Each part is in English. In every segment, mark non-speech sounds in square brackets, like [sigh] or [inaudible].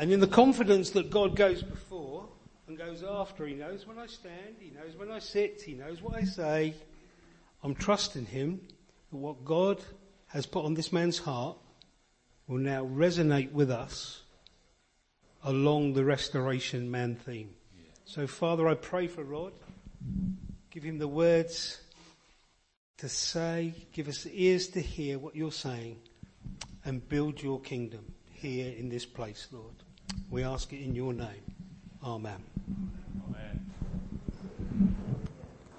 And in the confidence that God goes before and goes after, He knows when I stand, He knows when I sit, He knows what I say. I'm trusting Him that what God has put on this man's heart will now resonate with us along the restoration man theme. So Father, I pray for Rod. Give him the words to say, give us ears to hear what you're saying and build your kingdom here in this place, Lord. We ask it in your name. Amen.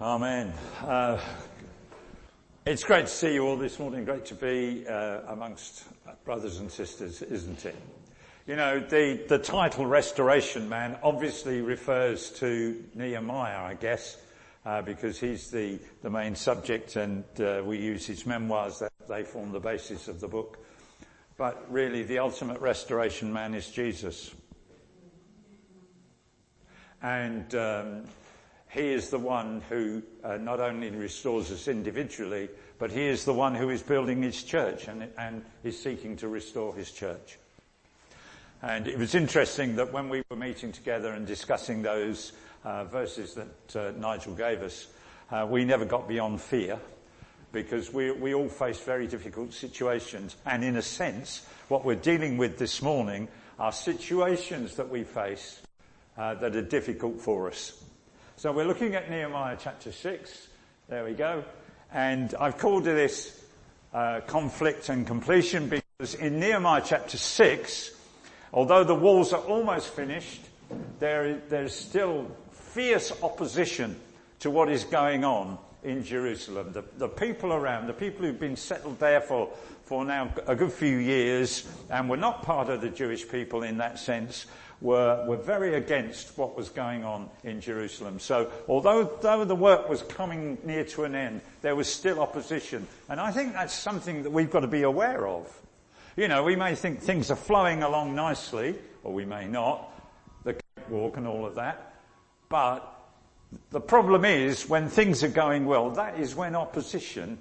Amen. Uh, it's great to see you all this morning. Great to be uh, amongst brothers and sisters, isn't it? You know, the, the title Restoration Man obviously refers to Nehemiah, I guess, uh, because he's the, the main subject and uh, we use his memoirs that they form the basis of the book. But really the ultimate restoration man is Jesus. And um, he is the one who uh, not only restores us individually, but he is the one who is building his church and, and is seeking to restore his church. And it was interesting that when we were meeting together and discussing those uh, verses that uh, Nigel gave us, uh, we never got beyond fear because we, we all face very difficult situations. And in a sense, what we're dealing with this morning are situations that we face uh, that are difficult for us. So we're looking at Nehemiah chapter 6. There we go. And I've called this uh, conflict and completion because in Nehemiah chapter 6, Although the walls are almost finished, there, there's still fierce opposition to what is going on in Jerusalem. The, the, people around, the people who've been settled there for, for now a good few years and were not part of the Jewish people in that sense, were, were very against what was going on in Jerusalem. So although, though the work was coming near to an end, there was still opposition. And I think that's something that we've got to be aware of. You know, we may think things are flowing along nicely, or we may not, the walk and all of that, but the problem is when things are going well, that is when opposition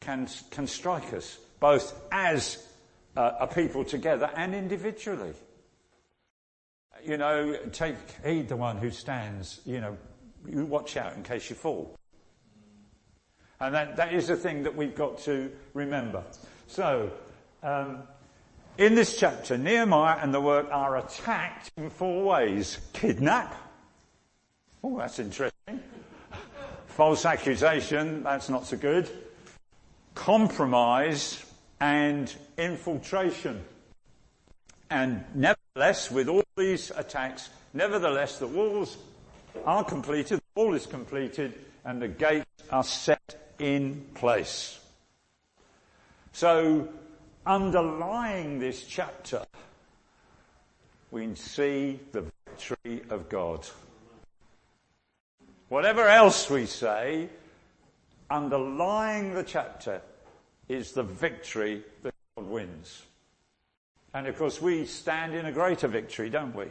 can, can strike us, both as uh, a people together and individually. You know, take heed the one who stands, you know, you watch out in case you fall. And that, that is a thing that we've got to remember. So, um, in this chapter, Nehemiah and the work are attacked in four ways. Kidnap. Oh, that's interesting. False accusation. That's not so good. Compromise and infiltration. And nevertheless, with all these attacks, nevertheless, the walls are completed, the wall is completed, and the gates are set in place. So, underlying this chapter, we see the victory of God. Whatever else we say, underlying the chapter is the victory that God wins. And of course we stand in a greater victory, don't we?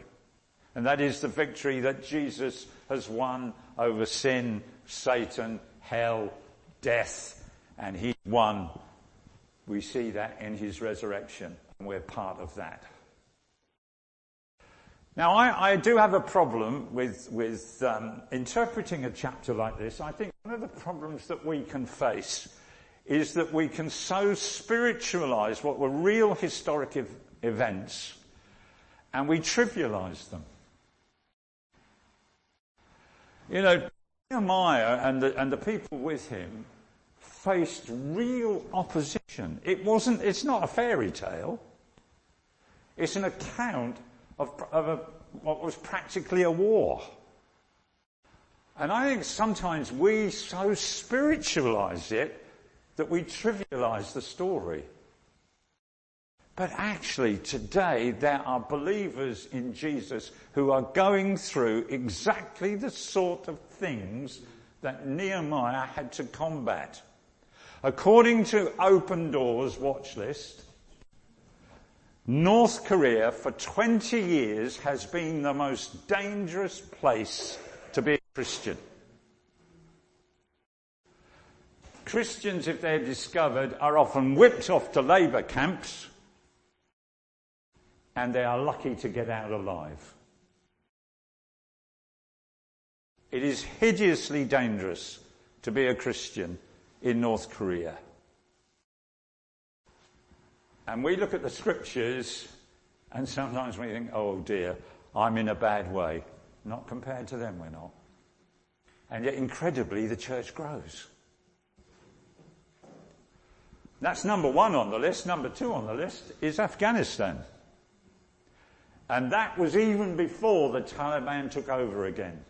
And that is the victory that Jesus has won over sin, Satan, hell, death, and he won we see that in his resurrection, and we're part of that. Now, I, I do have a problem with, with um, interpreting a chapter like this. I think one of the problems that we can face is that we can so spiritualize what were real historic ev- events and we trivialize them. You know, Nehemiah and the, and the people with him faced real opposition. It wasn't, it's not a fairy tale. It's an account of, of a, what was practically a war. And I think sometimes we so spiritualize it that we trivialize the story. But actually today there are believers in Jesus who are going through exactly the sort of things that Nehemiah had to combat. According to Open Doors watch list, North Korea for 20 years has been the most dangerous place to be a Christian. Christians, if they're discovered, are often whipped off to labour camps and they are lucky to get out alive. It is hideously dangerous to be a Christian in North Korea. And we look at the scriptures and sometimes we think, oh dear, I'm in a bad way. Not compared to them, we're not. And yet incredibly the church grows. That's number one on the list. Number two on the list is Afghanistan. And that was even before the Taliban took over again.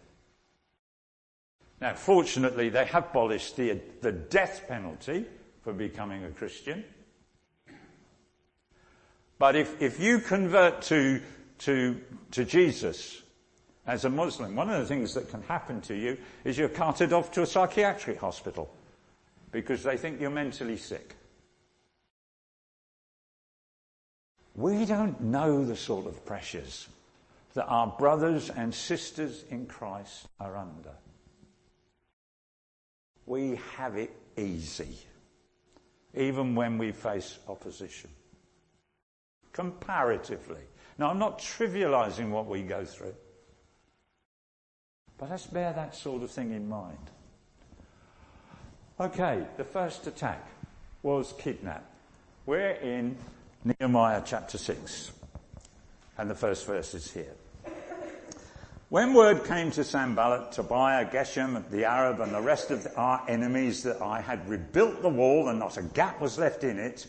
Now, fortunately, they have abolished the, the death penalty for becoming a Christian. But if, if you convert to, to, to Jesus as a Muslim, one of the things that can happen to you is you're carted off to a psychiatric hospital because they think you're mentally sick. We don't know the sort of pressures that our brothers and sisters in Christ are under. We have it easy, even when we face opposition. Comparatively. Now, I'm not trivializing what we go through, but let's bear that sort of thing in mind. Okay, the first attack was kidnap. We're in Nehemiah chapter 6. And the first verse is here. When word came to Sanballat, Tobiah, Geshem, the Arab, and the rest of our enemies that I had rebuilt the wall and not a gap was left in it,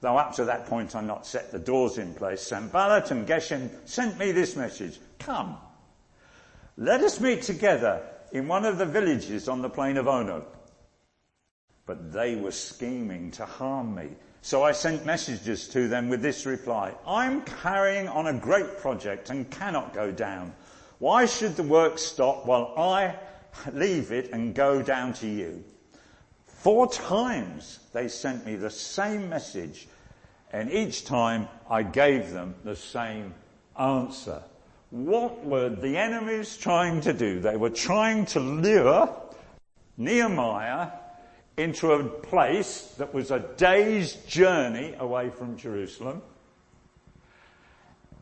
though up to that point I not set the doors in place, Sanballat and Geshem sent me this message. Come, let us meet together in one of the villages on the plain of Ono. But they were scheming to harm me so I sent messages to them with this reply. I'm carrying on a great project and cannot go down. Why should the work stop while I leave it and go down to you? Four times they sent me the same message and each time I gave them the same answer. What were the enemies trying to do? They were trying to lure Nehemiah into a place that was a day's journey away from Jerusalem.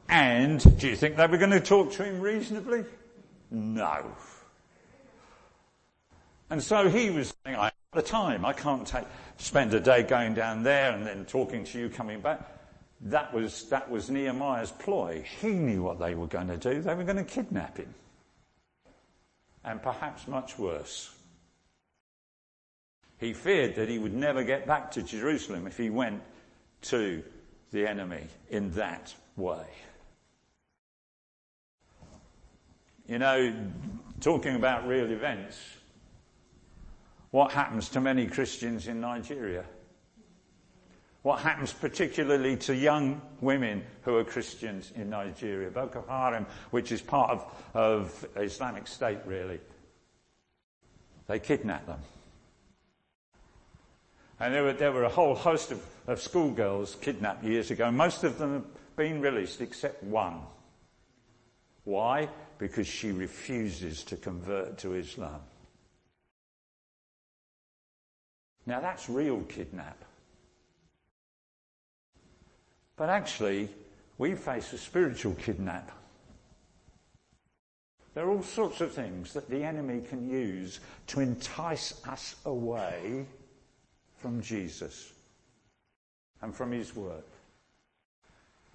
And do you think they were going to talk to him reasonably? No. And so he was saying, I have the time. I can't take, spend a day going down there and then talking to you coming back. That was, that was Nehemiah's ploy. He knew what they were going to do. They were going to kidnap him. And perhaps much worse. He feared that he would never get back to Jerusalem if he went to the enemy in that way. You know, talking about real events, what happens to many Christians in Nigeria? What happens particularly to young women who are Christians in Nigeria? Boko Haram, which is part of, of Islamic State really. They kidnap them. And there were, there were a whole host of, of schoolgirls kidnapped years ago. Most of them have been released except one. Why? Because she refuses to convert to Islam. Now that's real kidnap. But actually, we face a spiritual kidnap. There are all sorts of things that the enemy can use to entice us away from Jesus and from His Word.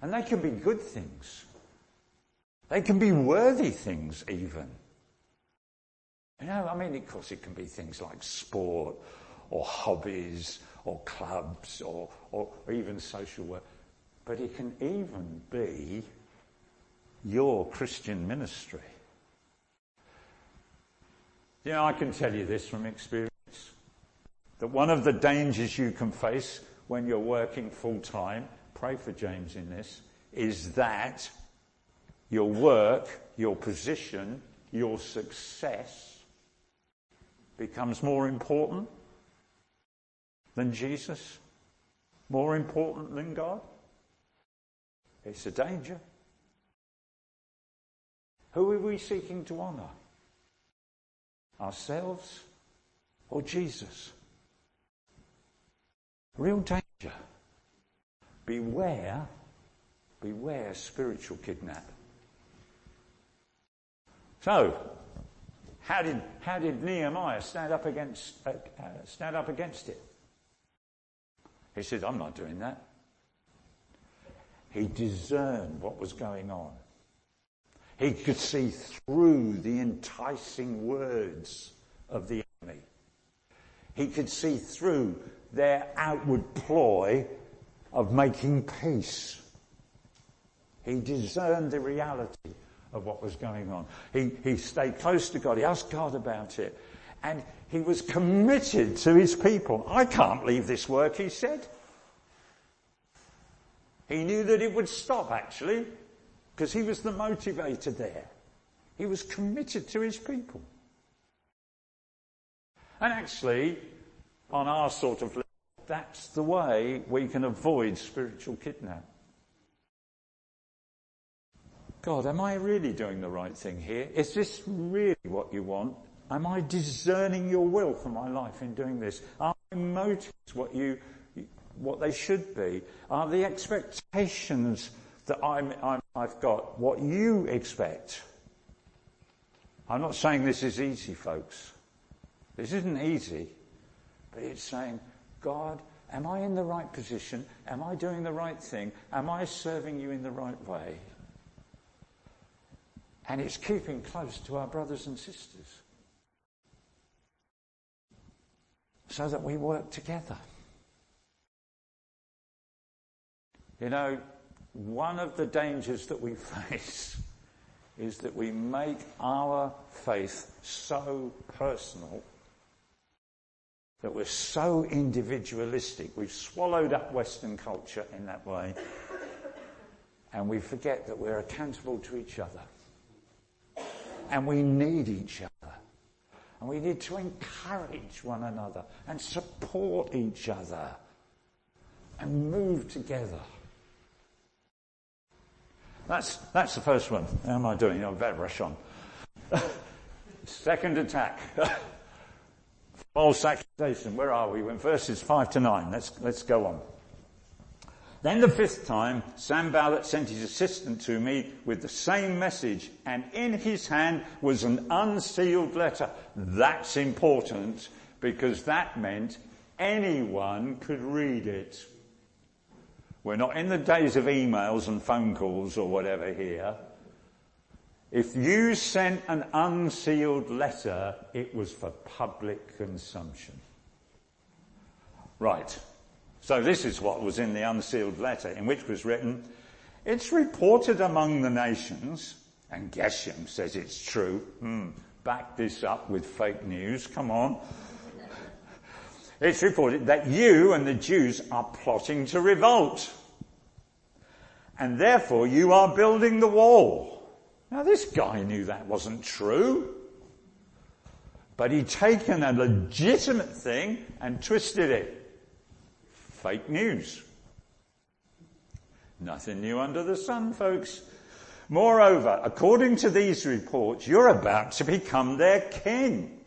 And they can be good things. They can be worthy things even. You know, I mean, of course it can be things like sport or hobbies or clubs or, or, or even social work. But it can even be your Christian ministry. You know, I can tell you this from experience that one of the dangers you can face when you're working full time, pray for James in this, is that your work, your position, your success becomes more important than Jesus, more important than God. It's a danger. Who are we seeking to honour? Ourselves or Jesus? Real danger. Beware, Beware spiritual kidnap. So, how did, how did Nehemiah stand up against, uh, uh, stand up against it? He said, I'm not doing that. He discerned what was going on. He could see through the enticing words of the enemy. He could see through their outward ploy of making peace. He discerned the reality of what was going on. He, he stayed close to God. He asked God about it. And he was committed to his people. I can't leave this work, he said. He knew that it would stop actually, because he was the motivator there. He was committed to his people. And actually, on our sort of level, that's the way we can avoid spiritual kidnap. God, am I really doing the right thing here? Is this really what you want? Am I discerning your will for my life in doing this? Are my motives what you, what they should be? Are the expectations that i have got what you expect? I'm not saying this is easy, folks. This isn't easy, but it's saying, God, am I in the right position? Am I doing the right thing? Am I serving you in the right way? And it's keeping close to our brothers and sisters so that we work together. You know, one of the dangers that we [laughs] face is that we make our faith so personal that we're so individualistic. We've swallowed up Western culture in that way. And we forget that we're accountable to each other. And we need each other. And we need to encourage one another and support each other and move together. That's, that's the first one. How am I doing? I'm very rush on. [laughs] Second attack. [laughs] False accusation. Where are we? When verses 5 to 9. Let's, let's go on. Then the fifth time, Sanballat sent his assistant to me with the same message, and in his hand was an unsealed letter. That's important because that meant anyone could read it. We're not in the days of emails and phone calls or whatever here. If you sent an unsealed letter, it was for public consumption. Right. So this is what was in the unsealed letter, in which was written, it's reported among the nations, and Geshem says it's true. Hmm, back this up with fake news. Come on. It's reported that you and the Jews are plotting to revolt. And therefore you are building the wall. Now this guy knew that wasn't true. But he'd taken a legitimate thing and twisted it fake news. Nothing new under the sun, folks. Moreover, according to these reports, you're about to become their king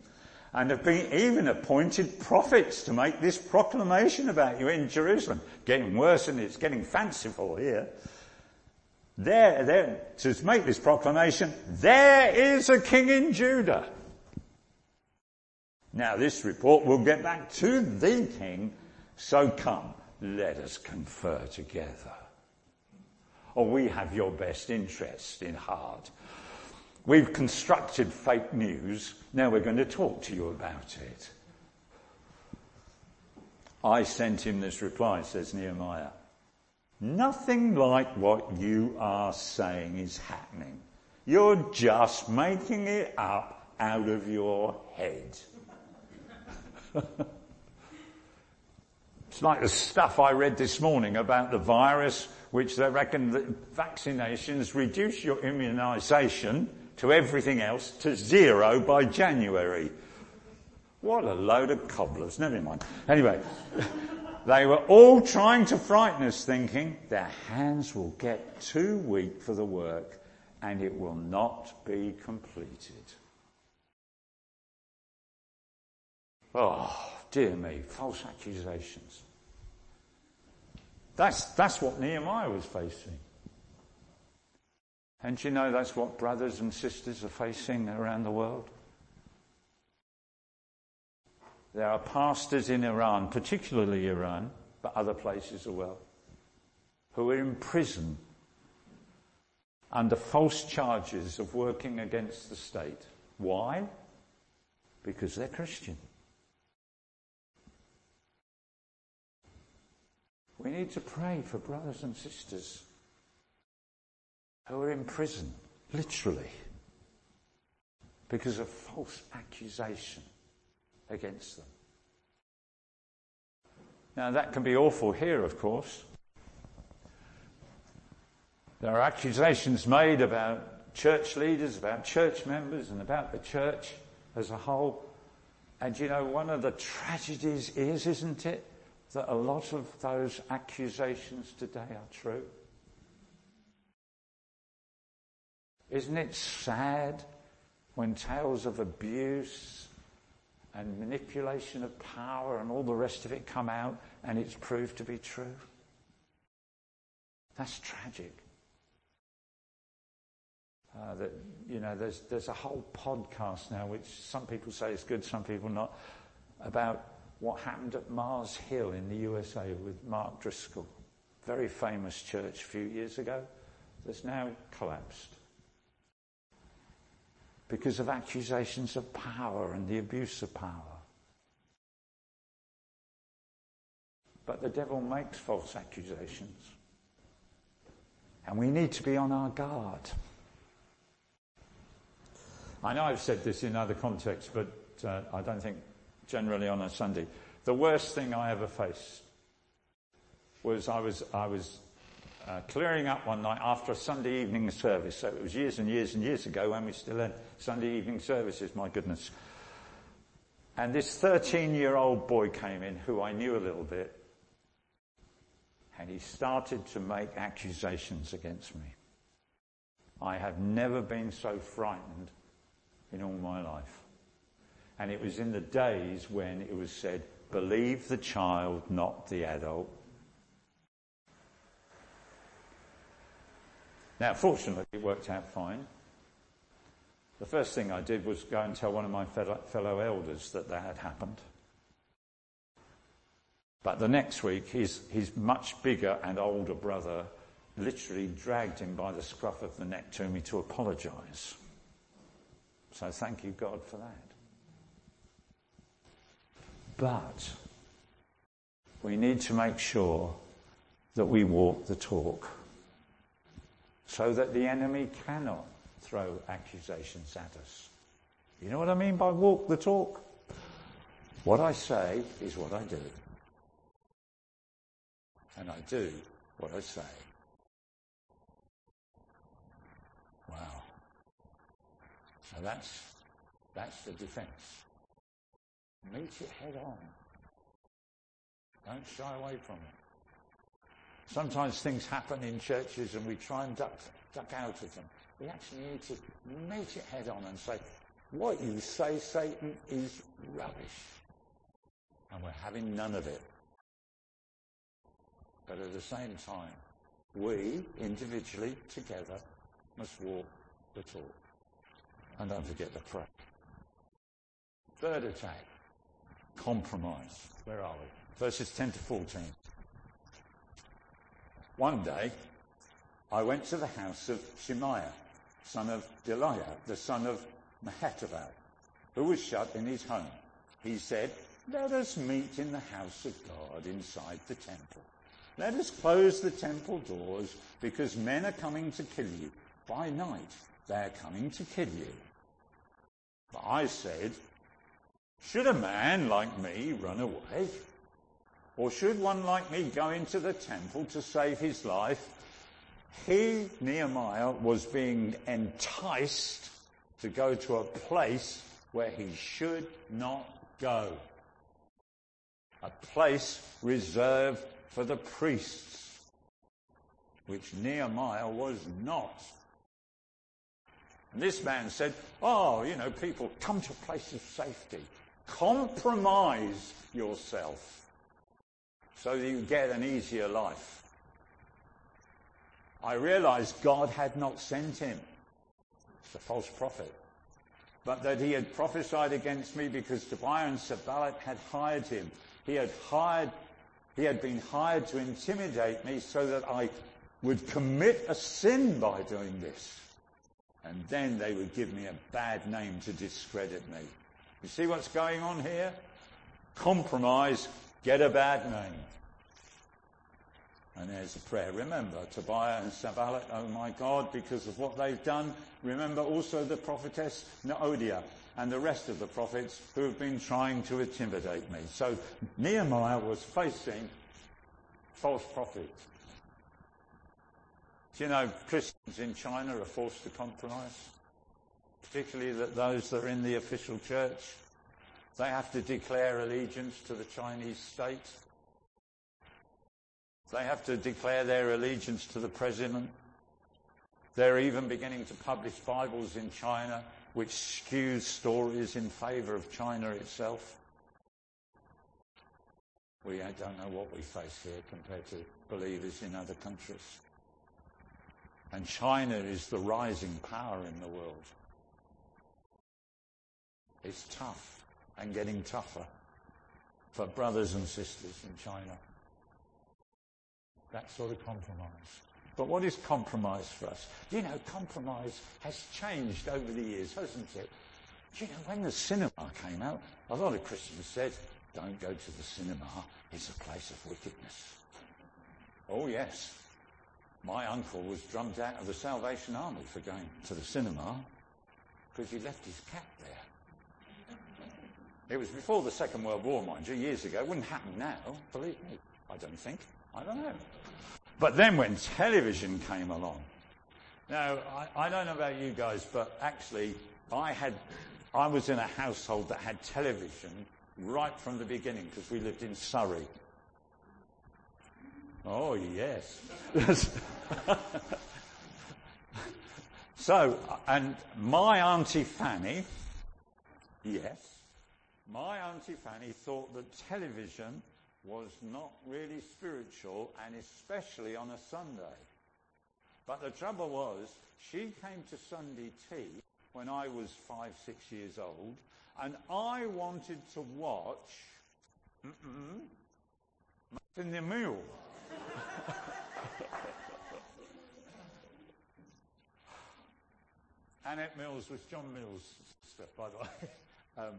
and have been even appointed prophets to make this proclamation about you in Jerusalem. Getting worse and it's getting fanciful here. There, there, to make this proclamation, there is a king in Judah. Now this report will get back to the king so come, let us confer together. Or we have your best interest in heart. We've constructed fake news. Now we're going to talk to you about it. I sent him this reply, says Nehemiah. Nothing like what you are saying is happening. You're just making it up out of your head. [laughs] It's like the stuff I read this morning about the virus, which they reckon that vaccinations reduce your immunisation to everything else to zero by January. What a load of cobblers. Never mind. Anyway, [laughs] they were all trying to frighten us thinking their hands will get too weak for the work and it will not be completed. Oh, dear me, false accusations. That's, that's what Nehemiah was facing. And you know that's what brothers and sisters are facing around the world? There are pastors in Iran, particularly Iran, but other places as well, who are in prison under false charges of working against the state. Why? Because they're Christian. We need to pray for brothers and sisters who are in prison, literally, because of false accusation against them. Now, that can be awful here, of course. There are accusations made about church leaders, about church members, and about the church as a whole. And you know, one of the tragedies is, isn't it, that a lot of those accusations today are true? Isn't it sad when tales of abuse and manipulation of power and all the rest of it come out and it's proved to be true? That's tragic. Uh, that you know, there's there's a whole podcast now, which some people say is good, some people not, about what happened at Mars Hill in the USA with Mark Driscoll, very famous church a few years ago, that's now collapsed because of accusations of power and the abuse of power. But the devil makes false accusations. And we need to be on our guard. I know I've said this in other contexts, but uh, I don't think generally on a Sunday. The worst thing I ever faced was I was, I was uh, clearing up one night after a Sunday evening service. So it was years and years and years ago when we still had Sunday evening services, my goodness. And this 13 year old boy came in who I knew a little bit. And he started to make accusations against me. I have never been so frightened in all my life. And it was in the days when it was said, believe the child, not the adult. Now, fortunately, it worked out fine. The first thing I did was go and tell one of my fellow elders that that had happened. But the next week, his, his much bigger and older brother literally dragged him by the scruff of the neck to me to apologise. So thank you, God, for that. But we need to make sure that we walk the talk so that the enemy cannot throw accusations at us. You know what I mean by walk the talk? What I say is what I do. And I do what I say. Wow. So that's, that's the defense. Meet it head on. Don't shy away from it. Sometimes things happen in churches and we try and duck, duck out of them. We actually need to meet it head on and say, what you say, Satan, is rubbish. And we're having none of it. But at the same time, we, individually, together, must walk the talk. And don't forget the pray. Third attack, compromise. Where are we? Verses 10 to 14. One day, I went to the house of Shemaiah, son of Delaiah, the son of Mehetabel, who was shut in his home. He said, let us meet in the house of God inside the temple. Let us close the temple doors because men are coming to kill you. By night, they're coming to kill you. But I said, should a man like me run away? Or should one like me go into the temple to save his life? He, Nehemiah, was being enticed to go to a place where he should not go. A place reserved for the priests, which Nehemiah was not. And this man said, Oh, you know, people come to a place of safety. Compromise yourself so that you get an easier life. I realized God had not sent him. It's a false prophet. But that he had prophesied against me because Tobiah and Sanballat had hired him. He had hired, he had been hired to intimidate me so that I would commit a sin by doing this. And then they would give me a bad name to discredit me. You see what's going on here? Compromise, get a bad name. And there's a prayer. Remember, Tobiah and Sanballat, oh my God, because of what they've done. Remember also the prophetess Noadiah and the rest of the prophets who have been trying to intimidate me. So Nehemiah was facing false prophets. Do you know Christians in China are forced to compromise? Particularly that those that are in the official church. They have to declare allegiance to the Chinese state. They have to declare their allegiance to the president. They're even beginning to publish Bibles in China which skews stories in favour of China itself. We don't know what we face here compared to believers in other countries. And China is the rising power in the world. It's tough and getting tougher for brothers and sisters in China. That sort of compromise. But what is compromise for us? You know, compromise has changed over the years, hasn't it? You know, when the cinema came out, a lot of Christians said, don't go to the cinema, it's a place of wickedness. Oh yes. My uncle was drummed out of the Salvation Army for going to the cinema because he left his cat there. It was before the Second World War, mind you, years ago. It wouldn't happen now, believe me. I don't think. I don't know. But then when television came along, now I, I don't know about you guys, but actually I had, I was in a household that had television right from the beginning because we lived in Surrey. Oh yes. [laughs] so, and my auntie Fanny, yes, my auntie Fanny thought that television was not really spiritual and especially on a Sunday. But the trouble was, she came to Sunday tea when I was five, six years old, and I wanted to watch Muffin the Mule. [laughs] Annette Mills was John Mills' sister, by the way. [laughs] Um,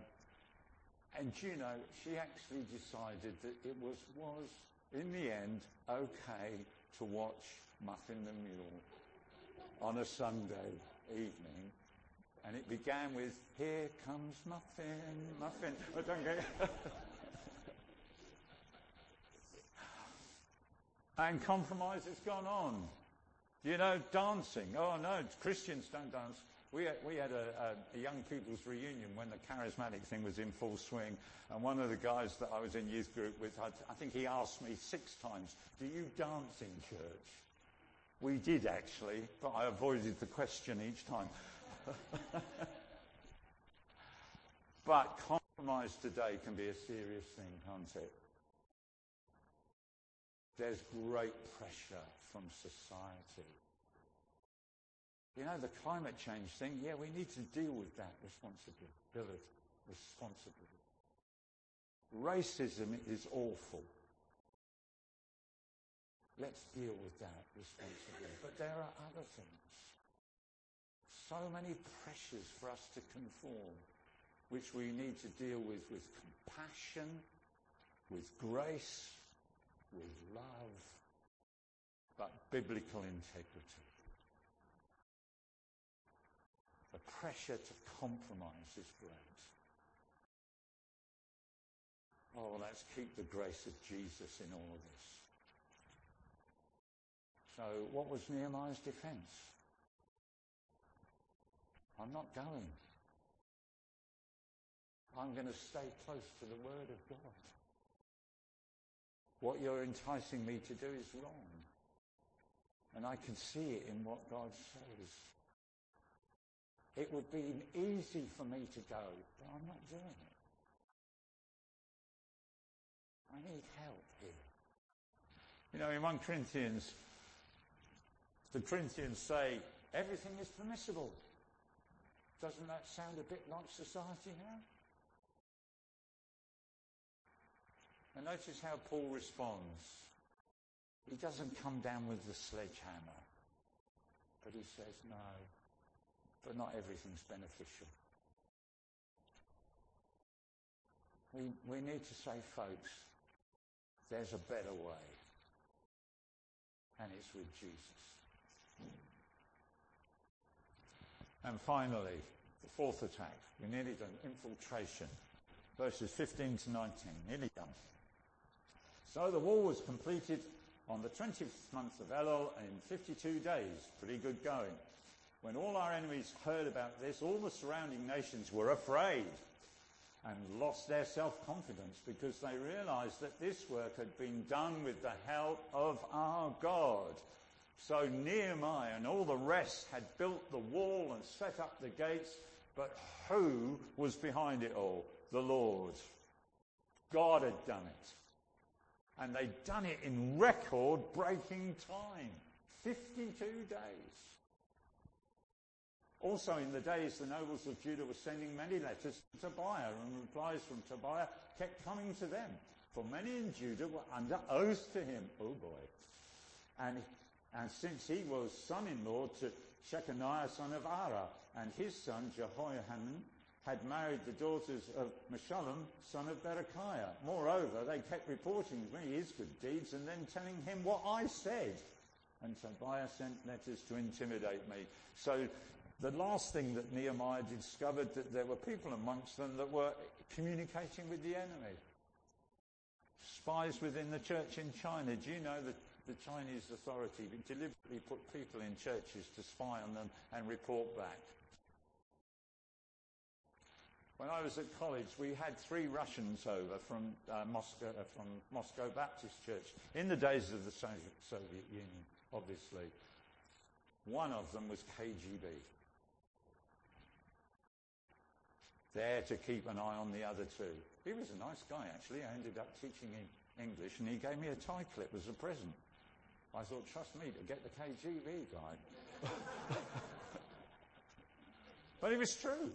and you know, she actually decided that it was, was in the end, okay to watch Muffin the Mule on a Sunday evening. And it began with, here comes Muffin, Muffin. [laughs] I don't get it. And compromise has gone on. You know, dancing. Oh no, Christians don't dance. We had, we had a, a, a, young people's reunion when the charismatic thing was in full swing, and one of the guys that I was in youth group with, I, I think he asked me six times, "Do you dance in church?" We did actually, but I avoided the question each time. [laughs] but compromise today can be a serious thing, can't it? There's great pressure from society you know, the climate change thing, yeah, we need to deal with that responsibility. Responsibility. Racism is awful. Let's deal with that responsibly. But there are other things. So many pressures for us to conform, which we need to deal with with compassion, with grace, with love, but biblical integrity. The pressure to compromise is great. Oh, let's keep the grace of Jesus in all of this. So, what was Nehemiah's defense? I'm not going. I'm going to stay close to the Word of God. What you're enticing me to do is wrong. And I can see it in what God says. It would be easy for me to go, but I'm not doing it. I need help here. You know, in 1 Corinthians The Corinthians say everything is permissible. Doesn't that sound a bit like society now? And notice how Paul responds. He doesn't come down with the sledgehammer, but he says, no, but not everything's beneficial. We, we need to say, folks, there's a better way, and it's with Jesus. And finally, the fourth attack. We nearly done infiltration. Verses 15 to 19. Nearly done. So the wall was completed on the 20th month of Elul in 52 days. Pretty good going. When all our enemies heard about this, all the surrounding nations were afraid and lost their self-confidence because they realized that this work had been done with the help of our God. So Nehemiah and all the rest had built the wall and set up the gates, but who was behind it all? The Lord. God had done it. And they'd done it in record breaking time. 52 days. Also in the days the nobles of Judah were sending many letters to Tobiah and replies from Tobiah kept coming to them. For many in Judah were under oath to him. Oh boy. And, and since he was son-in-law to Shechaniah son of Ara, and his son Jehohanan had married the daughters of Meshullam, son of Berechiah. Moreover, they kept reporting me his good deeds and then telling him what I said. And Tobiah sent letters to intimidate me. So the last thing that Nehemiah discovered that there were people amongst them that were communicating with the enemy. Spies within the church in China. Do you know that the Chinese authority deliberately put people in churches to spy on them and report back? When I was at college, we had three Russians over from uh, Moscow, uh, from Moscow Baptist Church in the days of the Soviet Union, obviously. One of them was KGB. There to keep an eye on the other two. He was a nice guy, actually. I ended up teaching him English, and he gave me a tie clip as a present. I thought, trust me to get the KGB guy. [laughs] but it was true.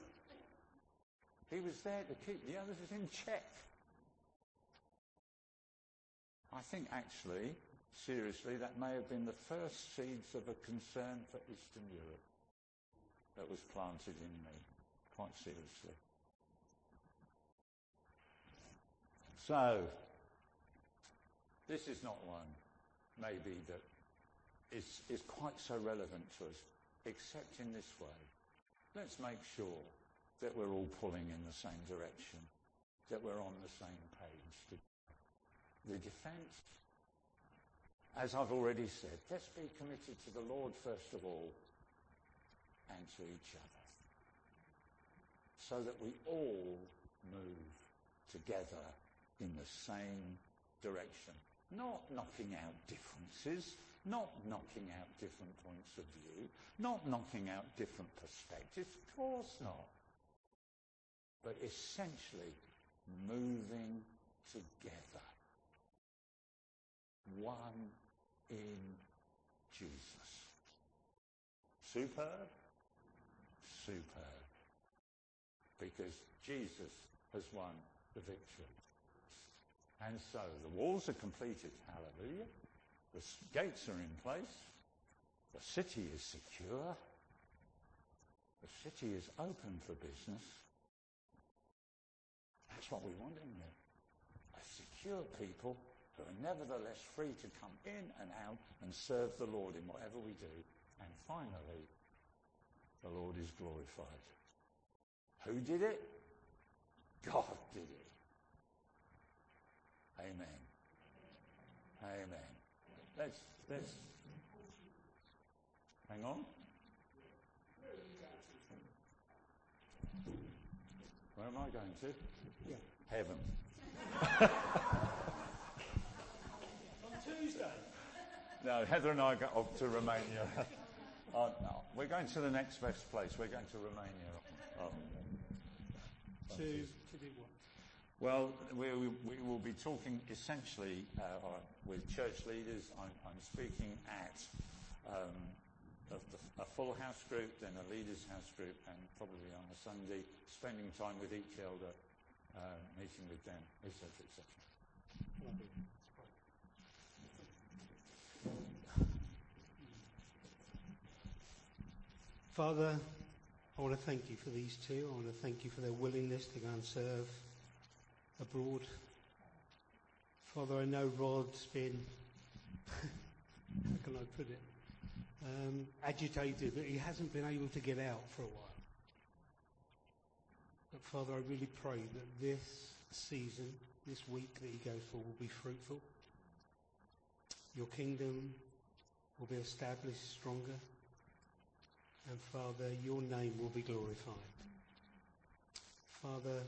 He was there to keep the others in check. I think actually, seriously, that may have been the first seeds of a concern for Eastern Europe that was planted in me, quite seriously. So, this is not one, maybe, that is, is quite so relevant to us, except in this way. Let's make sure that we're all pulling in the same direction, that we're on the same page. The defence, as I've already said, let's be committed to the Lord first of all and to each other so that we all move together in the same direction. Not knocking out differences, not knocking out different points of view, not knocking out different perspectives, of course not but essentially moving together. One in Jesus. Superb? Superb. Because Jesus has won the victory. And so the walls are completed. Hallelujah. The gates are in place. The city is secure. The city is open for business. That's what we want in there. A secure people who are nevertheless free to come in and out and serve the Lord in whatever we do. And finally, the Lord is glorified. Who did it? God did it. Amen. Amen. Let's, let's, hang on. Where am I going to? Yeah. Heaven. On Tuesday. No, Heather and I go off to Romania. [laughs] Uh, no, we're going to the next best place. We're going to Romania. Um, to, to do what? Well, we, we, will be talking essentially uh, with church leaders. I'm, I'm speaking at um, a, a full house group, then a leaders' house group, and probably on a Sunday, spending time with each elder, uh, meeting with them, etc., etc. Father, I want to thank you for these two. I want to thank you for their willingness to go and serve abroad. Father, I know Rod's been, [laughs] how can I put it, um, agitated that he hasn't been able to get out for a while. But Father, I really pray that this season, this week that he goes for will be fruitful. Your kingdom will be established stronger. And Father, your name will be glorified. Father,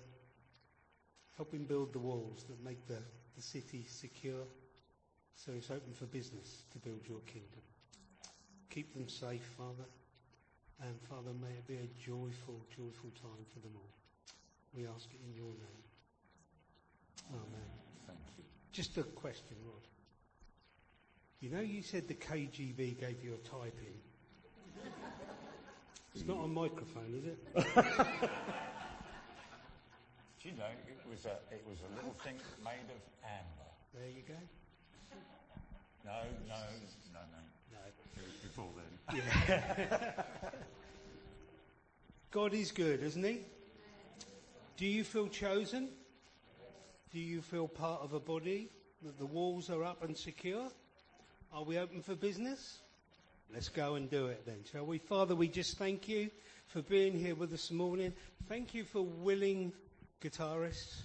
help him build the walls that make the, the city secure so it's open for business to build your kingdom. Keep them safe, Father. And Father, may it be a joyful, joyful time for them all. We ask it in your name. Amen. Thank you. Just a question, Rod. You know you said the KGB gave you a typing. It's not a microphone, is it? [laughs] Do you know, it was a, it was a little thing made of amber. There you go. No, no, no, no. No. It was before then. [laughs] God is good, isn't he? Do you feel chosen? Do you feel part of a body? That the walls are up and secure? Are we open for business? Let's go and do it then, shall we? Father, we just thank you for being here with us this morning. Thank you for willing guitarists.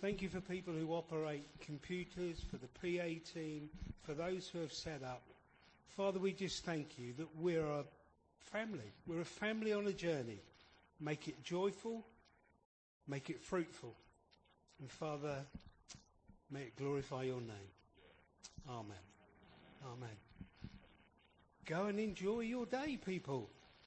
Thank you for people who operate computers, for the PA team, for those who have set up. Father, we just thank you that we're a family. We're a family on a journey. Make it joyful, make it fruitful. And Father, may it glorify your name. Amen. Amen. Go and enjoy your day, people.